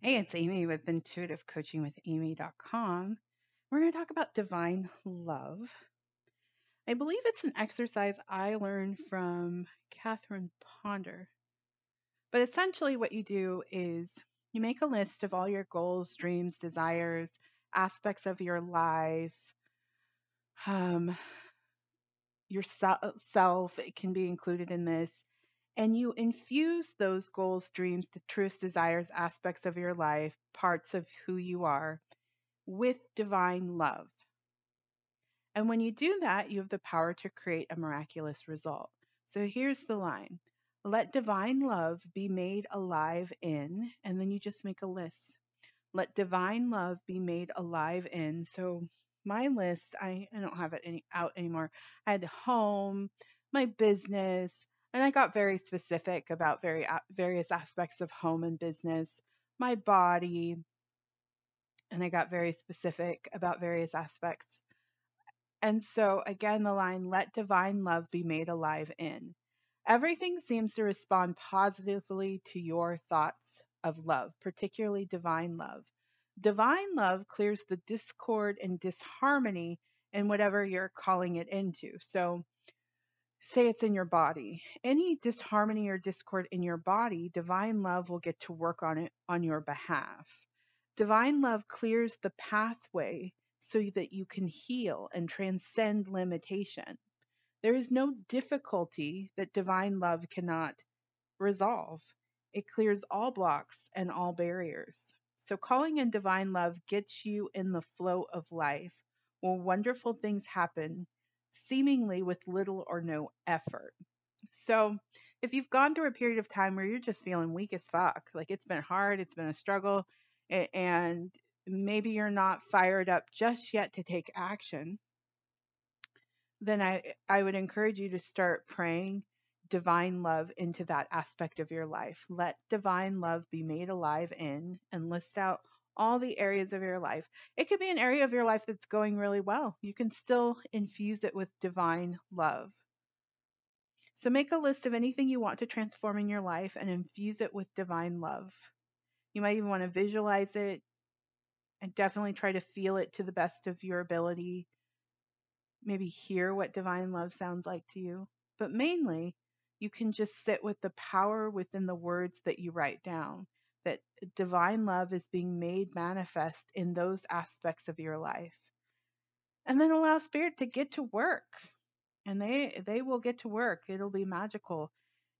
Hey, it's Amy with intuitivecoachingwithamy.com. We're going to talk about divine love. I believe it's an exercise I learned from Catherine Ponder. But essentially, what you do is you make a list of all your goals, dreams, desires, aspects of your life, um, yourself. It can be included in this and you infuse those goals, dreams, the truest desires, aspects of your life, parts of who you are with divine love. And when you do that, you have the power to create a miraculous result. So here's the line Let divine love be made alive in, and then you just make a list. Let divine love be made alive in. So my list, I, I don't have it any, out anymore. I had home, my business, and I got very specific about very various aspects of home and business, my body, and I got very specific about various aspects. And so again, the line, let divine love be made alive in. Everything seems to respond positively to your thoughts of love, particularly divine love. Divine love clears the discord and disharmony in whatever you're calling it into. So say it's in your body. Any disharmony or discord in your body, divine love will get to work on it on your behalf. Divine love clears the pathway so that you can heal and transcend limitation. There is no difficulty that divine love cannot resolve. It clears all blocks and all barriers. So, calling in divine love gets you in the flow of life where wonderful things happen seemingly with little or no effort. So, if you've gone through a period of time where you're just feeling weak as fuck, like it's been hard, it's been a struggle, and maybe you're not fired up just yet to take action, then I, I would encourage you to start praying divine love into that aspect of your life. Let divine love be made alive in and list out all the areas of your life. It could be an area of your life that's going really well. You can still infuse it with divine love. So make a list of anything you want to transform in your life and infuse it with divine love. You might even want to visualize it and definitely try to feel it to the best of your ability. Maybe hear what divine love sounds like to you. But mainly, you can just sit with the power within the words that you write down that divine love is being made manifest in those aspects of your life. And then allow spirit to get to work. And they they will get to work. It'll be magical.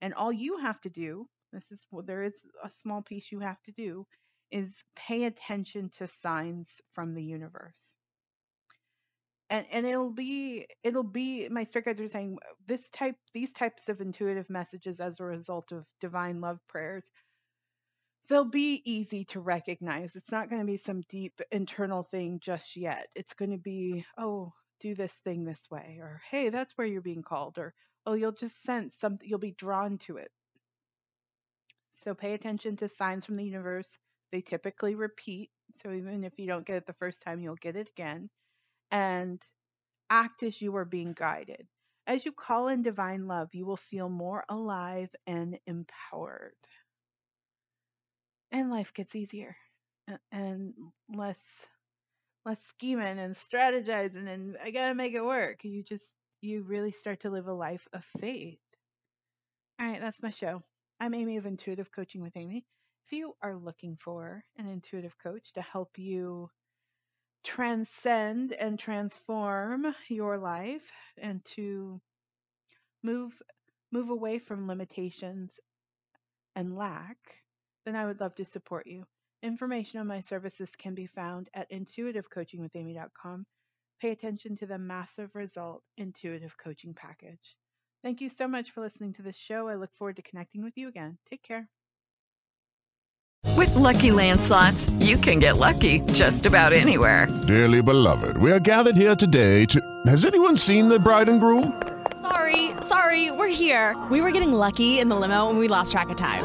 And all you have to do, this is there is a small piece you have to do, is pay attention to signs from the universe. And and it'll be it'll be my spirit guides are saying this type these types of intuitive messages as a result of divine love prayers they'll be easy to recognize. It's not going to be some deep internal thing just yet. It's going to be, oh, do this thing this way, or hey, that's where you're being called, or oh, you'll just sense something, you'll be drawn to it. So pay attention to signs from the universe. They typically repeat. So even if you don't get it the first time, you'll get it again. And act as you are being guided. As you call in divine love, you will feel more alive and empowered and life gets easier and less less scheming and strategizing and I gotta make it work. You just you really start to live a life of faith. All right, that's my show. I'm Amy of Intuitive Coaching with Amy. If you are looking for an intuitive coach to help you transcend and transform your life and to move move away from limitations and lack then I would love to support you. Information on my services can be found at intuitivecoachingwithamy.com. Pay attention to the massive result intuitive coaching package. Thank you so much for listening to this show. I look forward to connecting with you again. Take care. With lucky landslots, you can get lucky just about anywhere. Dearly beloved, we are gathered here today to. Has anyone seen the bride and groom? Sorry, sorry, we're here. We were getting lucky in the limo and we lost track of time.